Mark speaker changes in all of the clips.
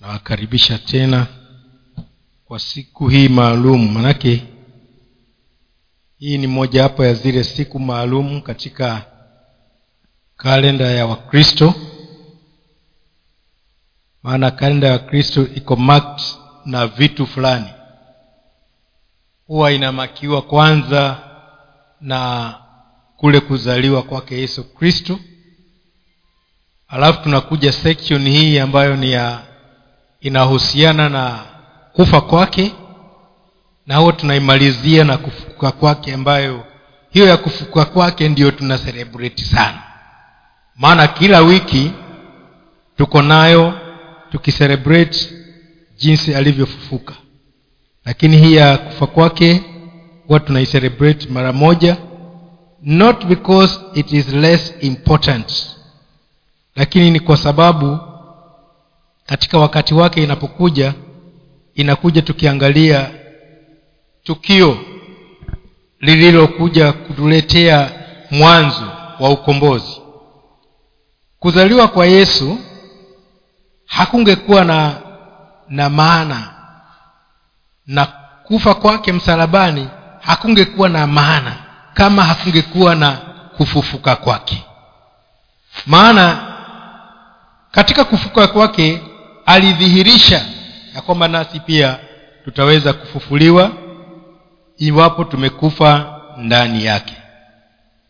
Speaker 1: nawakaribisha tena kwa siku hii maalum. Manake hii ni mojawapo ya zile siku maalum katika kalenda ya wakristo. Maana kalenda ya wakristo iko marked na vitu fulani. Huwa inamakiwa kwanza na kule kuzaliwa kwake yesu kristo. Alafu tunakuja section hii ambayo ni ya inahusiana na kufa kwake na huo tunaimalizia na kufufuka kwake ambayo hiyo ya kufufuka kwake ndiyo tuna celebrate sana. Maana kila wiki tuko nayo tukicelebrate jinsi alivyofufuka. Lakini hii ya kufa kwake huwa tunaicelebrate mara moja not because it is less important lakini ni kwa sababu katika wakati wake inapokuja inakuja tukiangalia tukio lililokuja kutuletea mwanzo wa ukombozi. Kuzaliwa kwa yesu hakungekuwa na na maana na kufa kwake msalabani hakungekuwa na maana kama hakungekuwa na kufufuka kwake. Maana katika kufuka kwake alidhihirisha ya kwamba nasi pia tutaweza kufufuliwa iwapo tumekufa ndani yake.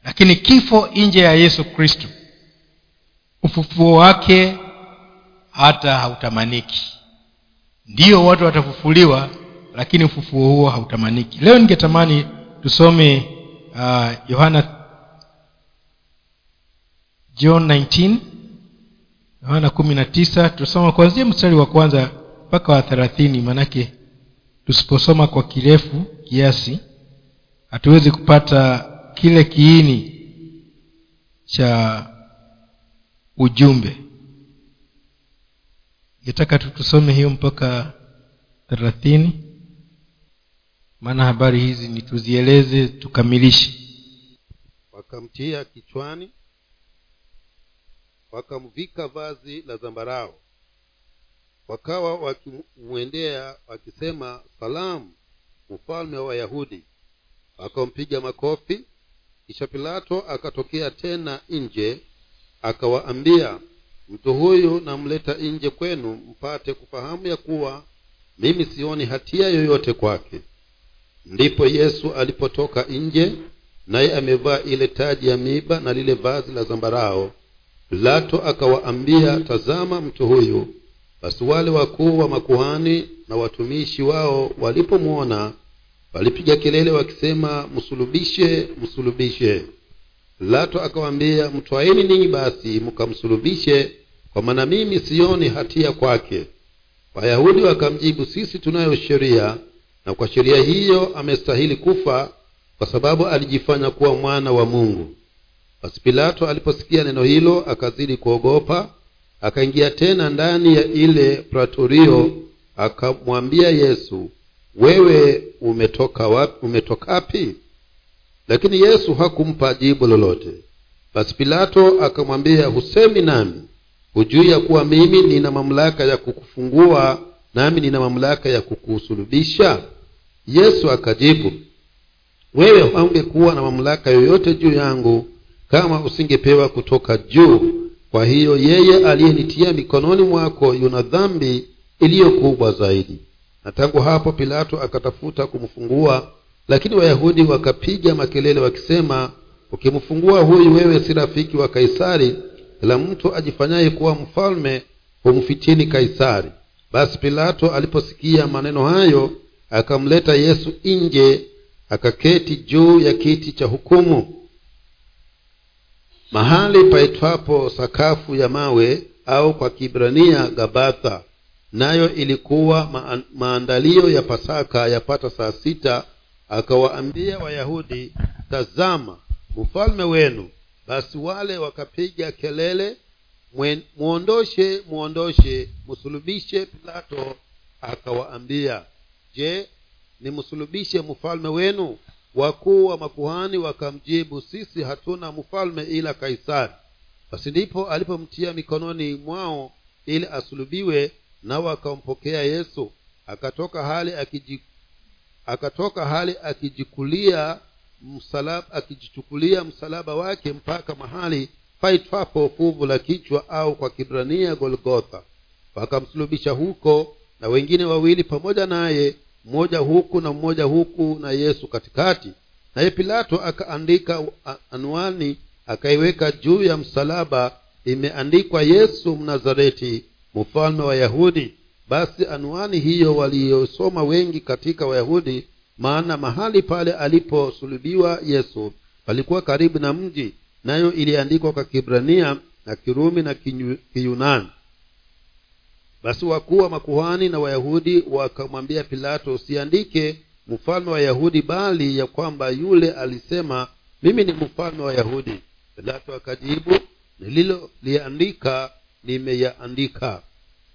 Speaker 1: Lakini kifo nje ya yesu kristo ufufuo wake hata hautamaniki. Ndiyo watu watafufuliwa lakini ufufuo huo hautamaniki. Leo ningetamani tusome uh, yohana john 19 yohana kumi na tisa tutasoma kuanzia mstari wa kwanza mpaka wa thelathini manake tusiposoma kwa kirefu kiasi hatuwezi kupata kile kiini cha ujumbe. Ngetaka tu tusome hiyo mpaka thelathini maana habari hizi ni tuzieleze tukamilishe.
Speaker 2: Wakamtia kichwani wakamvika vazi la zambarao. Wakawa wakimwendea wakisema salamu mfalme wa wayahudi. Wakampiga makofi kisha pilato akatokea tena nje akawaambia mtu huyu namleta nje kwenu mpate kufahamu ya kuwa mimi sioni hatia yoyote kwake. Ndipo yesu alipotoka nje naye amevaa ile taji ya miba na lile vazi la zambarao pilato akawaambia tazama mtu huyu. Basi wale wakuu wa makuhani na watumishi wao walipomwona walipiga kelele wakisema msulubishe msulubishe. Pilato akawaambia mtwaeni ninyi basi mkamsulubishe kwa maana mimi sioni hatia kwake. Wayahudi wakamjibu sisi tunayo sheria na kwa sheria hiyo amestahili kufa kwa sababu alijifanya kuwa mwana wa mungu basi pilato aliposikia neno hilo akazidi kuogopa akaingia tena ndani ya ile pratorio akamwambia yesu wewe umetoka umetokapi lakini yesu hakumpa jibu lolote. Basi pilato akamwambia husemi nami. Hujui ya kuwa mimi nina mamlaka ya kukufungua nami nina mamlaka ya kukusulubisha? Yesu akajibu wewe haungekuwa na mamlaka yoyote juu yangu kama usingepewa kutoka juu. Kwa hiyo yeye aliyenitia mikononi mwako yuna dhambi iliyo kubwa zaidi. Na tangu hapo pilato akatafuta kumfungua lakini wayahudi wakapiga makelele wakisema ukimfungua huyu wewe si rafiki wa kaisari kila mtu ajifanyaye kuwa mfalme humfitini kaisari. Basi pilato aliposikia maneno hayo akamleta yesu nje akaketi juu ya kiti cha hukumu mahali paitwapo sakafu ya mawe au kwa kibrania gabatha nayo ilikuwa maandalio ya pasaka yapata saa sita akawaambia wayahudi tazama mfalme wenu. Basi wale wakapiga kelele mwondoshe mwondoshe msulubishe pilato akawaambia. Je nimsulubishe mfalme wenu wakuu wa makuhani wakamjibu sisi hatuna mfalme ila kaisari. Basi ndipo alipomtia mikononi mwao ili asulubiwe nao akampokea yesu. Akatoka hali akiji, akatoka hali akijikulia msalaba akijichukulia msalaba wake mpaka mahali paitwapo fuvu la kichwa au kwa kibrania golgotha. Wakamsulubisha huko na wengine wawili pamoja naye mmoja huku na mmoja huku na yesu katikati. Naye pilato akaandika anwani akaiweka juu ya msalaba imeandikwa yesu mnazareti mfalme wa yahudi. Basi anwani hiyo waliyosoma wengi katika wayahudi maana mahali pale aliposulubiwa yesu palikuwa karibu na mji nayo iliandikwa kwa kibrania na kirumi na kiyunani basi wakuu wa makuhani na wayahudi wakamwambia pilato usiandike mfalme wa yahudi bali ya kwamba yule alisema mimi ni mfalme wa yahudi pilato akajibu nililoliandika nimeyaandika.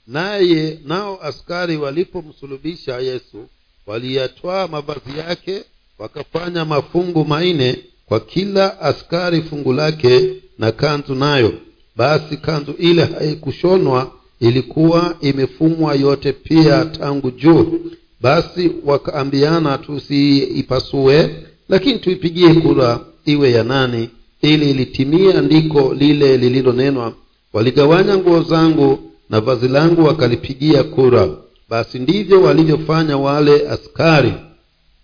Speaker 2: Naye nao askari walipomsulubisha yesu waliyatwaa mavazi yake wakafanya mafungu manne kwa kila askari fungu lake na kanzu nayo. Basi kanzu ile haikushonwa ilikuwa imefumwa yote pia tangu juu. Basi wakaambiana tusiipasue lakini tuipigie kura iwe ya nani ili litimie andiko lile lililonenwa. Waligawanya nguo zangu na vazi langu wakalipigia kura. Basi ndivyo walivyofanya wale askari.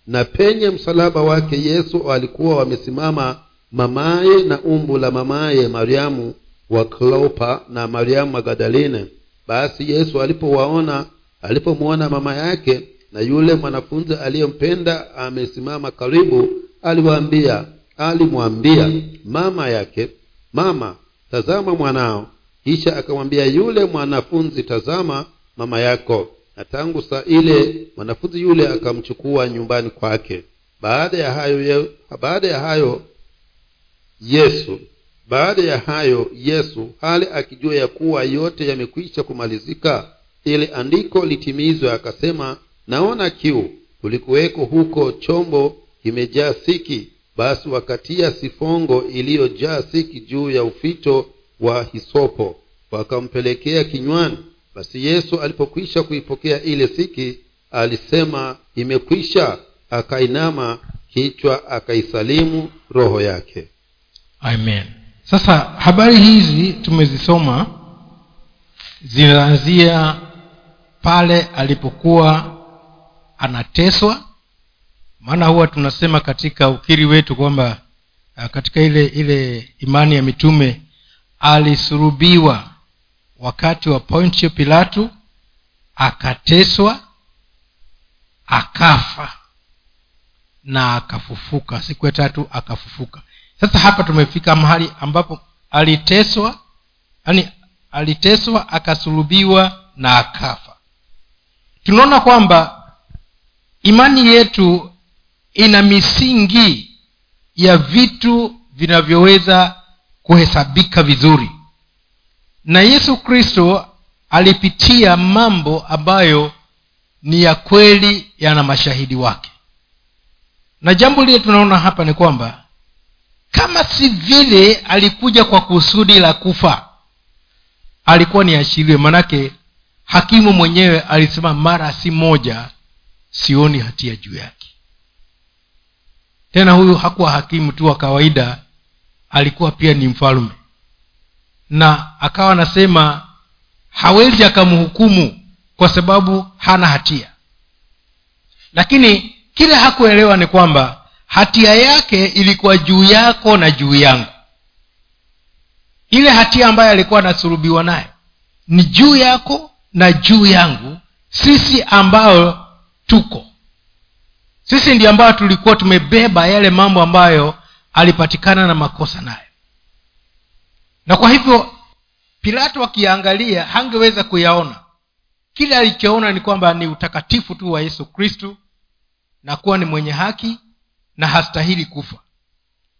Speaker 2: Na penye msalaba wake yesu walikuwa wamesimama mamaye na umbu la mamaye mariamu wa klopa na mariamu magadaline basi yesu alipowaona alipomwona mama yake na yule mwanafunzi aliyempenda amesimama karibu aliwaambia alimwambia mama yake mama tazama mwanao. Kisha akamwambia yule mwanafunzi tazama mama yako. Na tangu saa ile mwanafunzi yule akamchukua nyumbani kwake. Baada ya hayo baada ya hayo yesu baada ya hayo yesu hali akijua ya kuwa yote yamekwisha kumalizika ili andiko litimizwe akasema naona kiu. Kulikuweko huko chombo kimejaa siki. Basi wakatia sifongo iliyojaa siki juu ya ufito wa hisopo. Wakampelekea kinywani. Basi yesu alipokwisha kuipokea ile siki alisema imekwisha. Akainama kichwa akaisalimu roho yake.
Speaker 1: Amen sasa habari hizi tumezisoma zinaanzia pale alipokuwa anateswa. Maana huwa tunasema katika ukiri wetu kwamba uh, katika ile ile imani ya mitume alisurubiwa wakati wa pontio pilato akateswa akafa na akafufuka. Siku ya tatu akafufuka sasa hapa tumefika mahali ambapo aliteswa yani aliteswa akasulubiwa na akafa. Tunaona kwamba imani yetu ina misingi ya vitu vinavyoweza kuhesabika vizuri. Na yesu kristo alipitia mambo ambayo ni ya kweli yana mashahidi wake. Na jambo lile tunaona hapa ni kwamba kama si vile alikuja kwa kusudi la kufa alikuwa ni ashiriwe manake hakimu mwenyewe alisema mara si moja sioni hatia juu yake. Tena huyu hakuwa hakimu tu wa kawaida alikuwa pia ni mfalme. Na akawa anasema hawezi akamhukumu kwa sababu hana hatia. Lakini kile hakuelewa ni kwamba hatia yake ilikuwa juu yako na juu yangu. Ile hatia ambayo alikuwa anasurubiwa nayo ni juu yako na juu yangu. Sisi ambayo tuko sisi ndio ambayo tulikuwa tumebeba yale mambo ambayo alipatikana na makosa nayo. Na kwa hivyo pilato akiangalia hangeweza kuyaona. Kile alichoona ni kwamba ni utakatifu tu wa yesu kristu na kuwa ni mwenye haki na hastahili kufa.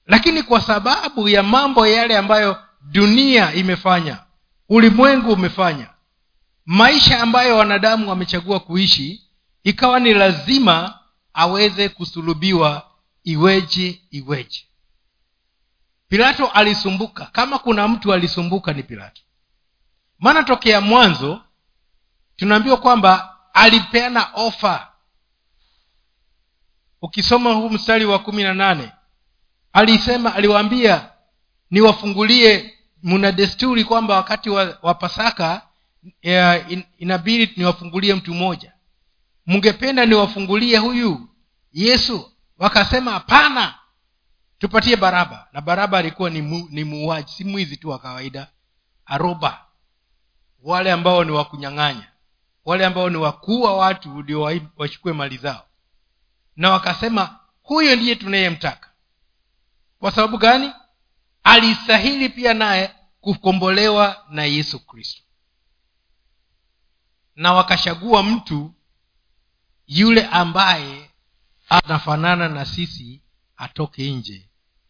Speaker 1: Lakini kwa sababu ya mambo yale ambayo dunia imefanya ulimwengu umefanya maisha ambayo wanadamu wamechagua kuishi ikawa ni lazima aweze kusulubiwa iweje iweje. Pilato alisumbuka. Kama kuna mtu alisumbuka ni pilato. Maana tokea mwanzo tunaambiwa kwamba alipeana ofa ukisoma huu mstari wa kumi na nane alisema aliwaambia niwafungulie mna desturi kwamba wakati wa, wa pasaka in, inabidi niwafungulie mtu mmoja. Mngependa niwafungulie huyu? Yesu wakasema hapana tupatie baraba. Na baraba alikuwa ni, mu, ni muuaji si mwizi tu wa kawaida aroba. Wale ambao ni wakunyang'anya wale ambao ni wakuu wa watu ndio wachukue mali zao na wakasema huyo ndiye tunayemtaka. Kwa sababu gani? Alistahili pia naye kukombolewa na yesu kristo. Na wakachagua mtu yule ambaye anafanana na sisi atoke nje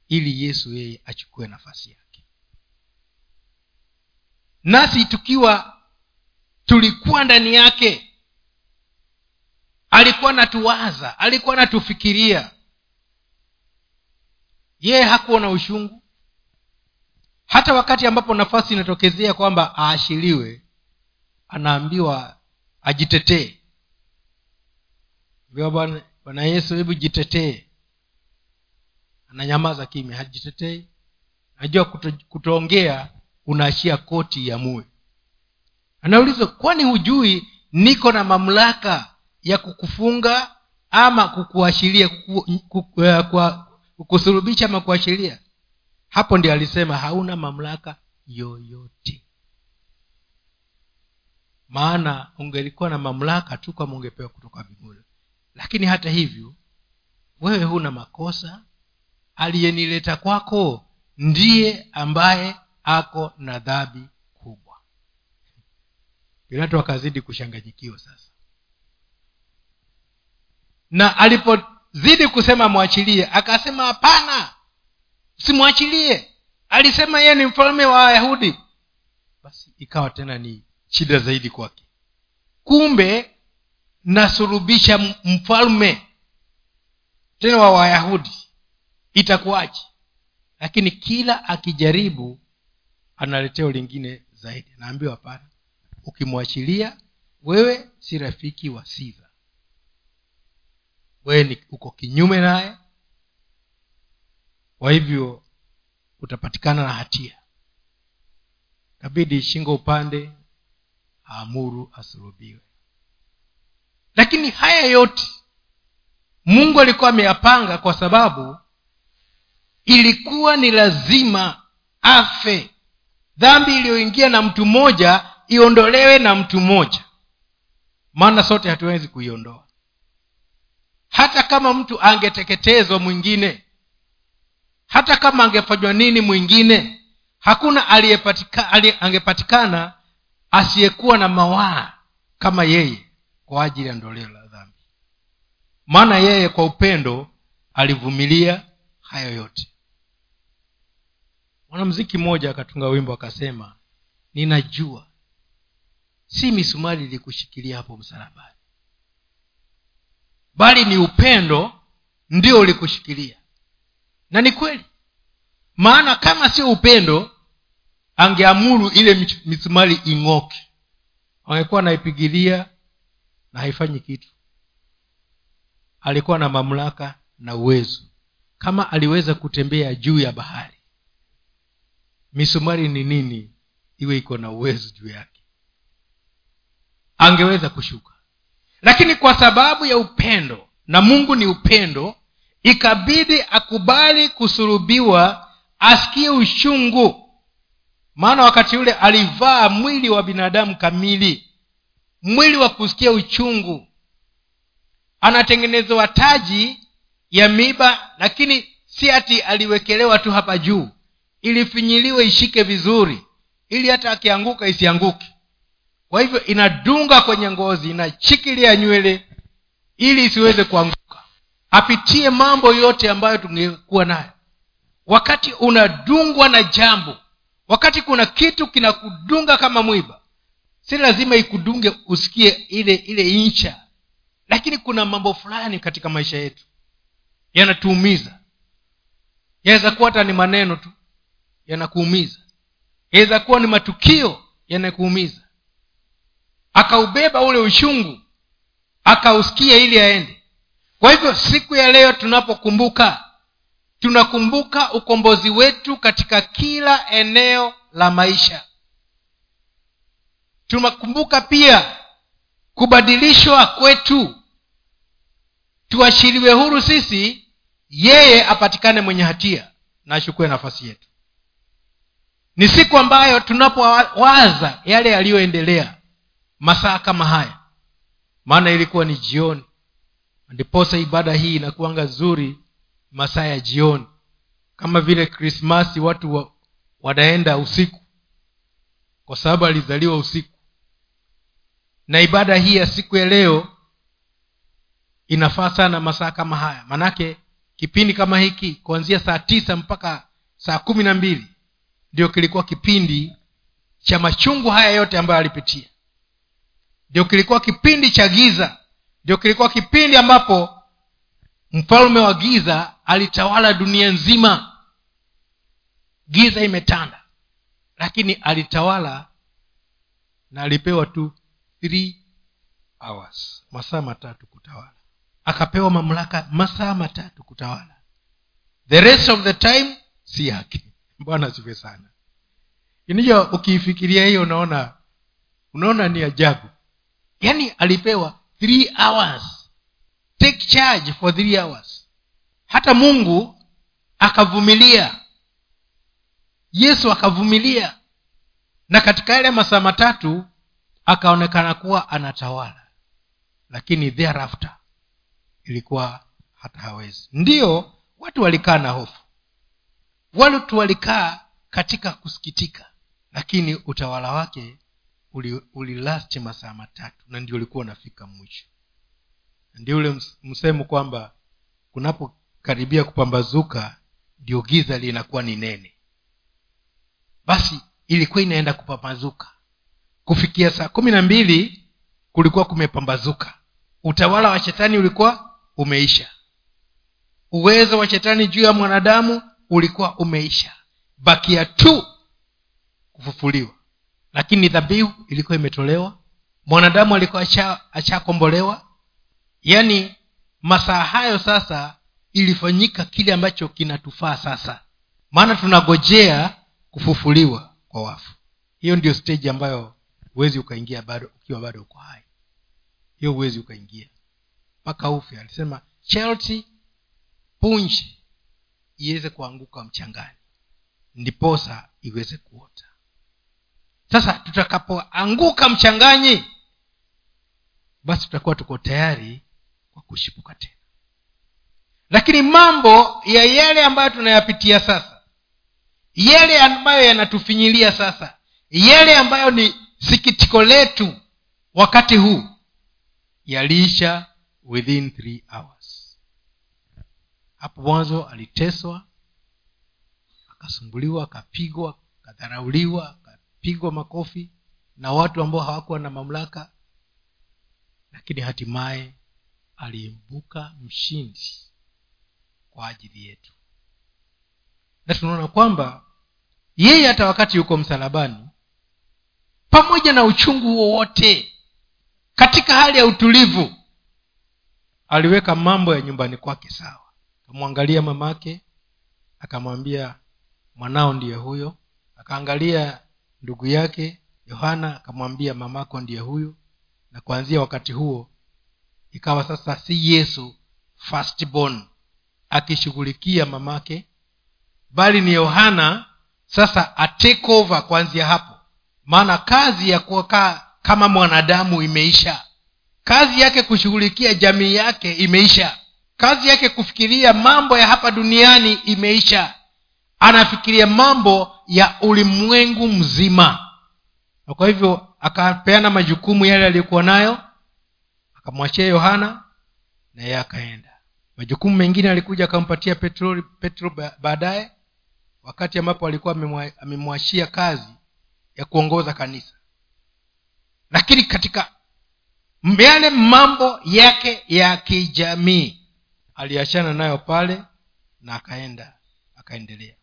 Speaker 1: ili yesu yeye achukue nafasi yake. Nasi tukiwa tulikuwa ndani yake alikuwa natuwaza alikuwa natufikiria yeye hakuwa na ushungu. Hata wakati ambapo nafasi inatokezea kwamba aashiriwe anaambiwa ajitetee. Bwana bwana yesu hebu jitetee. Ananyamaza kimya hajitetei. Najua kuto, kutoongea unaashia koti ya mue anaulizwa kwani hujui niko na mamlaka ya kukufunga ama kukuashiria kuku, kukusurubisha ama kuashiria hapo ndio alisema hauna mamlaka yoyote. Maana ungelikuwa na mamlaka tu kama ungepewa kutoka mbinguni. Lakini hata hivyo wewe huna makosa. Aliyenileta kwako ndiye ambaye ako na dhambi kubwa. Pilato akazidi kushanganyikiwa sasa na alipozidi kusema mwachilie akasema hapana simwachilie. Alisema yeye ni mfalme wa wayahudi. Basi ikawa tena ni shida zaidi kwake. Kumbe nasurubisha mfalme tena wa wayahudi. Itakuwaje? Lakini kila akijaribu analeteo lingine zaidi. Naambiwa hapana ukimwachilia wewe si rafiki wa siza wewe ni uko kinyume naye kwa hivyo utapatikana na hatia. Kabidi shingo upande aamuru asurubiwe lakini haya yote mungu alikuwa ameyapanga kwa sababu ilikuwa ni lazima afe. Dhambi iliyoingia na mtu mmoja iondolewe na mtu mmoja. Maana sote hatuwezi kuiondoa hata kama mtu angeteketezwa mwingine hata kama angefanywa nini mwingine hakuna angepatikana asiyekuwa na mawaa kama yeye kwa ajili ya ndoleo la dhambi. Maana yeye kwa upendo alivumilia hayo yote. Mwanamziki mmoja akatunga wimbo akasema ninajua. Si misumari ilikushikilia hapo msalabani bali ni upendo ndio ulikushikilia. Na ni kweli. Maana kama sio upendo angeamuru ile misumari ing'oke. Angekuwa anaipigilia na haifanyi kitu. Alikuwa na mamlaka na uwezo. Kama aliweza kutembea juu ya bahari misumari ni nini iwe iko na uwezo juu yake? Angeweza kushuka lakini kwa sababu ya upendo na mungu ni upendo ikabidi akubali kusurubiwa asikie ushungu maana wakati ule alivaa mwili wa binadamu kamili mwili wa kusikia uchungu. Anatengenezewa taji ya miba lakini si ati aliwekelewa tu hapa juu. Ilifinyiliwe ishike vizuri ili hata akianguka isianguke kwa hivyo inadunga kwenye ngozi inachikilia nywele ili isiweze kuanguka. Apitie mambo yote ambayo tungekuwa nayo. Wakati unadungwa na jambo wakati kuna kitu kinakudunga kama mwiba si lazima ikudunge usikie ile ile incha lakini kuna mambo fulani katika maisha yetu yanatuumiza. Yaweza kuwa hata ni maneno tu yanakuumiza. Yaweza kuwa ni matukio yanakuumiza akaubeba ule uchungu akausikia ili aende. Kwa hivyo siku ya leo tunapokumbuka tunakumbuka ukombozi wetu katika kila eneo la maisha. Tunakumbuka pia kubadilishwa kwetu. Tuashiriwe huru sisi yeye apatikane mwenye hatia na achukue nafasi yetu. Ni siku ambayo tunapowaza yale yaliyoendelea masaa kama haya. Maana ilikuwa ni jioni. Ndiposa ibada hii inakuanga zuri masaa ya jioni. Kama vile krismasi watu wa, wanaenda usiku. Kwa sababu alizaliwa usiku. Na ibada hii ya siku ya leo inafaa sana masaa kama haya. Manake kipindi kama hiki kuanzia saa tisa mpaka saa kumi na mbili ndio kilikuwa kipindi cha machungu haya yote ambayo alipitia ndio kilikuwa kipindi cha giza. Ndio kilikuwa kipindi ambapo mfalme wa giza alitawala dunia nzima. Giza imetanda lakini alitawala na alipewa tu three hours masaa matatu kutawala. Akapewa mamlaka masaa matatu kutawala. The rest of the time si yake. Bwana asife sana. Inija ukiifikiria hiyo unaona unaona ni ajabu yaani alipewa three hours. Take charge for three hours. Hata mungu akavumilia. Yesu akavumilia. Na katika yale masaa matatu akaonekana kuwa anatawala. Lakini thereafter ilikuwa hata hawezi. Ndiyo watu walikaa na hofu. Watu walikaa katika kusikitika. Lakini utawala wake ulilasti uli masaa matatu na ndio ulikuwa unafika mwisho. Ndio ule msemo kwamba kunapokaribia kupambazuka ndio giza linakuwa ni nene. Basi ilikuwa inaenda kupambazuka. Kufikia saa kumi na mbili kulikuwa kumepambazuka. Utawala wa shetani ulikuwa umeisha. Uwezo wa shetani juu ya mwanadamu ulikuwa umeisha. Bakia tu kufufuliwa lakini dhabihu ilikuwa imetolewa. Mwanadamu alikuwa achakombolewa yaani masaa hayo sasa ilifanyika kile ambacho kinatufaa sasa. Maana tunagojea kufufuliwa kwa wafu. Hiyo ndio stage ambayo huwezi ukaingia bado ukiwa bado uko hai. Hiyo huwezi ukaingia. Mpaka ufe alisema chelsea punji iweze kuanguka mchangani. Ndiposa iweze kuota sasa tutakapoanguka mchanganyi basi tutakuwa tuko tayari kwa kushipuka tena. Lakini mambo ya yale ambayo tunayapitia sasa yale ambayo yanatufinyilia sasa yale ambayo ni sikitiko letu wakati huu yaliisha within three hours. Hapo mwanzo aliteswa akasumbuliwa akapigwa akadharauliwa akapigwa makofi na watu ambao hawakuwa na mamlaka lakini hatimaye aliimbuka mshindi kwa ajili yetu. Na tunaona kwamba yeye hata wakati yuko msalabani pamoja na uchungu wowote katika hali ya utulivu aliweka mambo ya nyumbani kwake sawa. Akamwangalia mamake akamwambia mwanao ndiye huyo. Akaangalia ndugu yake yohana akamwambia mamako ndiye huyu na kuanzia wakati huo ikawa sasa si yesu firstborn akishughulikia mamake bali ni yohana sasa atake over kuanzia hapo. Maana kazi ya kukaa kama mwanadamu imeisha. Kazi yake kushughulikia jamii yake imeisha. Kazi yake kufikiria mambo ya hapa duniani imeisha anafikiria mambo ya ulimwengu mzima. Na kwa hivyo akapeana majukumu yale aliyokuwa nayo akamwachia yohana na yeye akaenda. Majukumu mengine alikuja akampatia petro, petro baadaye wakati ambapo alikuwa amemwachia kazi ya kuongoza kanisa. Lakini katika yale mambo yake ya kijamii aliachana nayo pale na akaenda akaendelea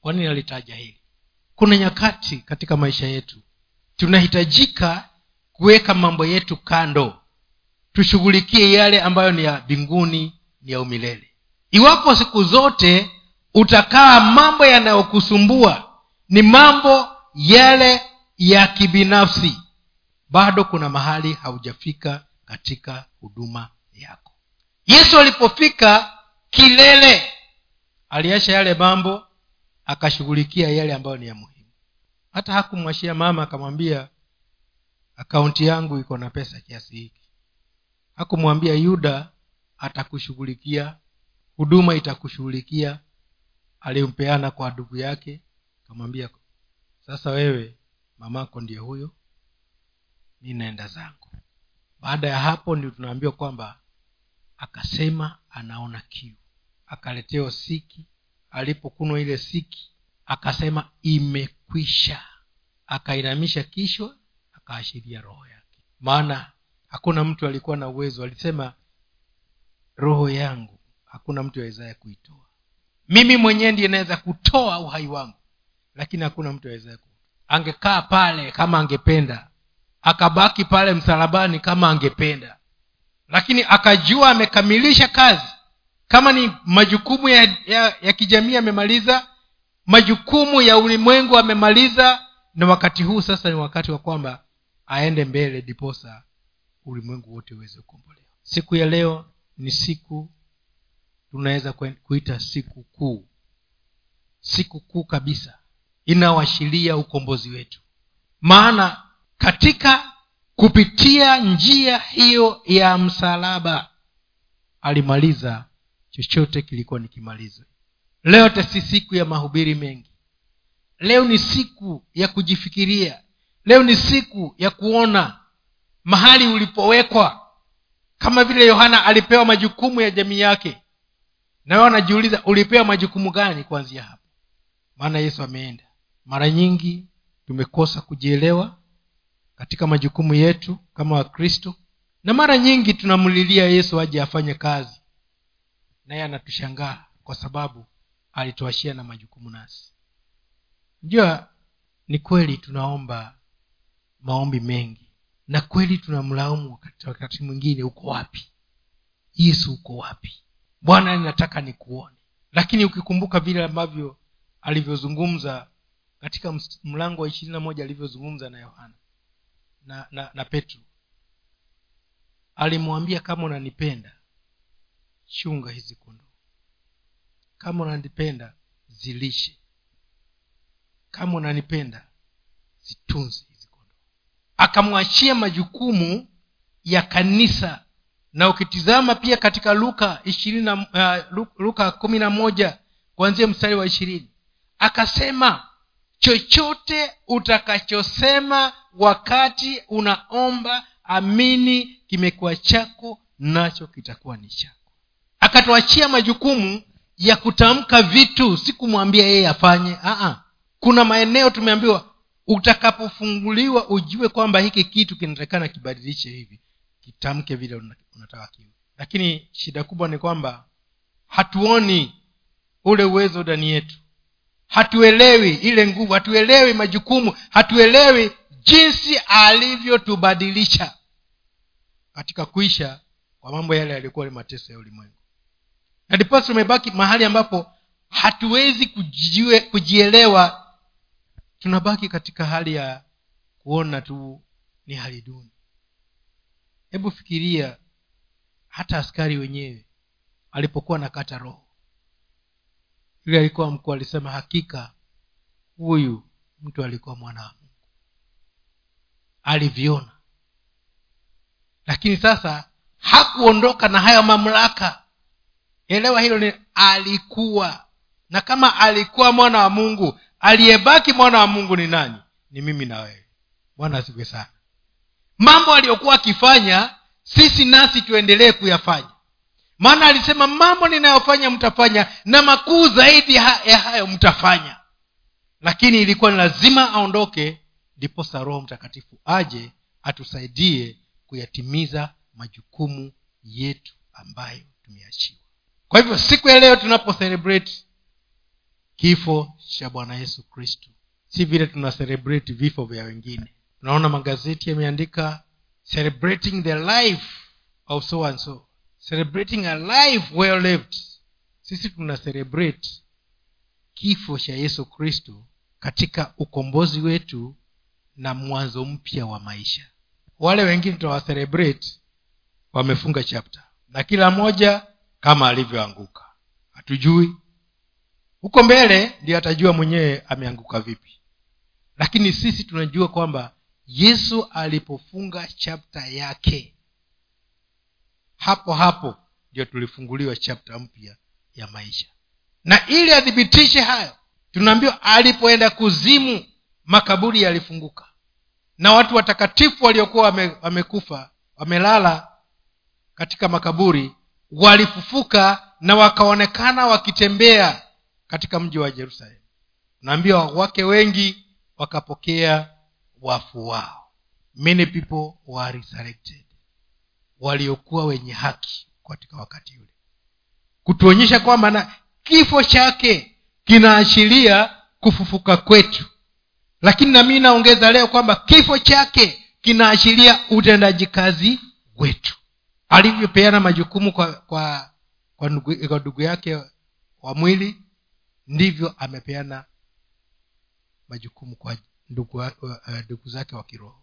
Speaker 1: kwa nini alitaja hili? Kuna nyakati katika maisha yetu tunahitajika kuweka mambo yetu kando. Tushughulikie yale ambayo ni ya mbinguni ni ya umilele. Iwapo siku zote utakaa mambo yanayokusumbua ni mambo yale ya kibinafsi bado kuna mahali haujafika katika huduma yako. Yesu alipofika kilele aliacha yale mambo akashughulikia yale ambayo ni ya muhimu. Hata hakumwashia mama akamwambia akaunti yangu iko na pesa kiasi hiki. Hakumwambia yuda atakushughulikia huduma itakushughulikia alimpeana kwa ndugu yake akamwambia sasa wewe mamako ndiye huyo mi naenda zangu. Baada ya hapo ndio tunaambiwa kwamba akasema anaona kiu akaletewa siki alipokunwa ile siki akasema imekwisha. Akainamisha kishwa akaashiria roho yake. Maana hakuna mtu alikuwa na uwezo. Alisema roho yangu hakuna mtu awezaye kuitoa. Mimi mwenyewe ndiye naweza kutoa uhai wangu. Lakini hakuna mtu awezaye angekaa pale kama angependa akabaki pale msalabani kama angependa. Lakini akajua amekamilisha kazi kama ni majukumu ya, ya, ya kijamii amemaliza majukumu ya ulimwengu amemaliza na wakati huu sasa ni wakati wa kwamba aende mbele diposa ulimwengu wote uweze kukombolewa. Siku ya leo ni siku tunaweza kuita siku kuu. Siku kuu kabisa inayoashiria ukombozi wetu. Maana katika kupitia njia hiyo ya msalaba alimaliza chochote kilikuwa nikimalizwe. Leo tasi siku ya mahubiri mengi. Leo ni siku ya kujifikiria. Leo ni siku ya kuona mahali ulipowekwa. Kama vile yohana alipewa majukumu ya jamii yake. Nawe anajiuliza ulipewa majukumu gani kuanzia hapo? Maana yesu ameenda. Mara nyingi tumekosa kujielewa katika majukumu yetu kama wakristo. Na mara nyingi tunamlilia yesu aje afanye kazi naye anatushangaa kwa sababu alituashia na majukumu nasi. Jua ni kweli tunaomba maombi mengi na kweli tunamlaumu wakati mwingine uko wapi? Yesu uko wapi? Bwana ninataka nikuone. Lakini ukikumbuka vile ambavyo alivyozungumza katika mlango wa ishirini na moja alivyozungumza na yohana na, na, na petro alimwambia kama unanipenda chunga hizi kondoo. Kama unanipenda zilishe. Kama unanipenda zitunze hizi kondoo. Akamwachia majukumu ya kanisa. Na ukitizama pia katika luka ishirini uh, luka kumi na moja kuanzia mstari wa ishirini akasema chochote utakachosema wakati unaomba amini kimekuwa chako nacho kitakuwa ni chako akatuachia majukumu ya kutamka vitu si kumwambia yeye afanye. Aa, kuna maeneo tumeambiwa utakapofunguliwa ujue kwamba hiki kitu kinatakikana kibadilishe hivi kitamke vile unataka kiwe. Lakini shida kubwa ni kwamba hatuoni ule uwezo ndani yetu. Hatuelewi ile nguvu hatuelewi majukumu hatuelewi jinsi alivyotubadilisha katika kuisha kwa mambo yale yaliyokuwa ni mateso ya ulimwengu na ndiposa tumebaki mahali ambapo hatuwezi kujue, kujielewa. Tunabaki katika hali ya kuona tu ni hali duni. Hebu fikiria hata askari wenyewe alipokuwa nakata roho. Yule alikuwa mkuu alisema hakika huyu mtu alikuwa mwana wa mungu. Aliviona. Lakini sasa hakuondoka na hayo mamlaka elewa hilo ni alikuwa. Na kama alikuwa mwana wa mungu aliyebaki mwana wa mungu ni nani? Ni mimi na wewe. Bwana asikwe sana. Mambo aliyokuwa akifanya sisi nasi tuendelee kuyafanya. Maana alisema mambo ninayofanya mtafanya na makuu zaidi ya hayo mtafanya. Lakini ilikuwa ni lazima aondoke ndiposa roho mtakatifu aje atusaidie kuyatimiza majukumu yetu ambayo tumeachiwa kwa hivyo siku ya leo tunapo kifo cha bwana yesu kristo. Si vile tuna vifo vya wengine. Tunaona magazeti yameandika celebrating the life of so and so. Celebrating a life well lived. Sisi tuna celebrate kifo cha yesu kristo katika ukombozi wetu na mwanzo mpya wa maisha. Wale wengine tunawacelebrate wamefunga chapter. Na kila mmoja kama alivyoanguka. Hatujui. Huko mbele ndio atajua mwenyewe ameanguka vipi. Lakini sisi tunajua kwamba yesu alipofunga chapta yake hapo hapo ndio tulifunguliwa chapta mpya ya maisha. Na ili athibitishe hayo tunaambiwa alipoenda kuzimu makaburi yalifunguka. Na watu watakatifu waliokuwa wame, wamekufa wamelala katika makaburi walifufuka na wakaonekana wakitembea katika mji wa jerusalemu naambiwa wake wengi wakapokea wafu wao. Many people were resurrected. Waliokuwa wenye haki katika wakati ule. Kutuonyesha kwamba na kifo chake kinaashiria kufufuka kwetu. Lakini nami naongeza leo kwamba kifo chake kinaashiria utendaji kazi wetu alivyopeana majukumu kwa kwa kwa ndugu, kwa ndugu yake wa mwili ndivyo amepeana majukumu kwa ndugu, uh, ndugu zake wa kiroho.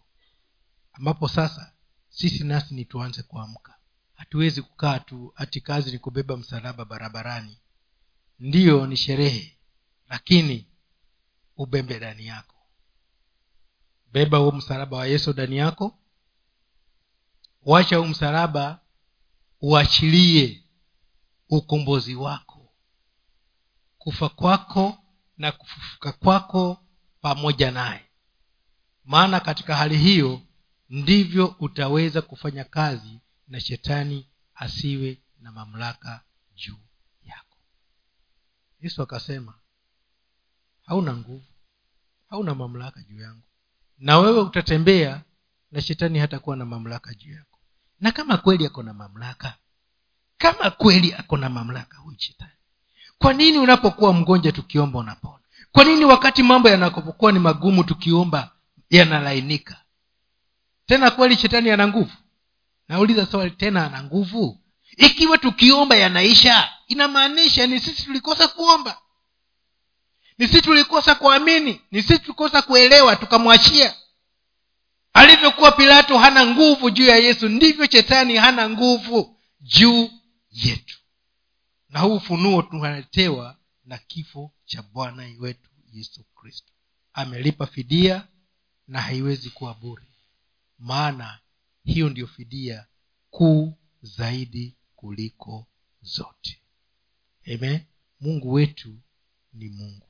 Speaker 1: Ambapo sasa sisi nasi ni tuanze kuamka. Hatuwezi kukaa tu hati kazi ni kubeba msalaba barabarani. Ndiyo ni sherehe lakini ubembe ndani yako. Beba huo msalaba wa yesu ndani yako wacha huu msalaba uachilie ukombozi wako. Kufa kwako na kufufuka kwako pamoja naye. Maana katika hali hiyo ndivyo utaweza kufanya kazi na shetani asiwe na mamlaka juu yako. Yesu akasema hauna nguvu hauna mamlaka juu yangu. Na wewe utatembea na shetani hatakuwa na mamlaka juu yako na kama kweli ako na mamlaka kama kweli ako na mamlaka huyu shetani. Kwa nini unapokuwa mgonjwa tukiomba unapona? Kwa nini wakati mambo yanapokuwa ni magumu tukiomba yanalainika? Tena kweli shetani ana nguvu? Nauliza swali tena ana nguvu? Ikiwa tukiomba yanaisha inamaanisha ni sisi tulikosa kuomba. Ni sisi tulikosa kuamini ni sisi tulikosa kuelewa tukamwachia alivyokuwa pilato hana nguvu juu ya yesu ndivyo shetani hana nguvu juu yetu. Na huu ufunuo tunaletewa na kifo cha bwana wetu yesu kristo. Amelipa fidia na haiwezi kuwa bure. Maana hiyo ndiyo fidia kuu zaidi kuliko zote. Amen. Mungu wetu ni mungu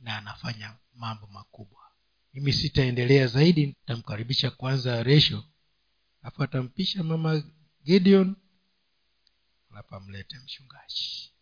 Speaker 1: na anafanya mambo makubwa mimi sitaendelea zaidi nitamkaribisha kwanza resho alafu atampisha mama gideon alafu amlete mchungaji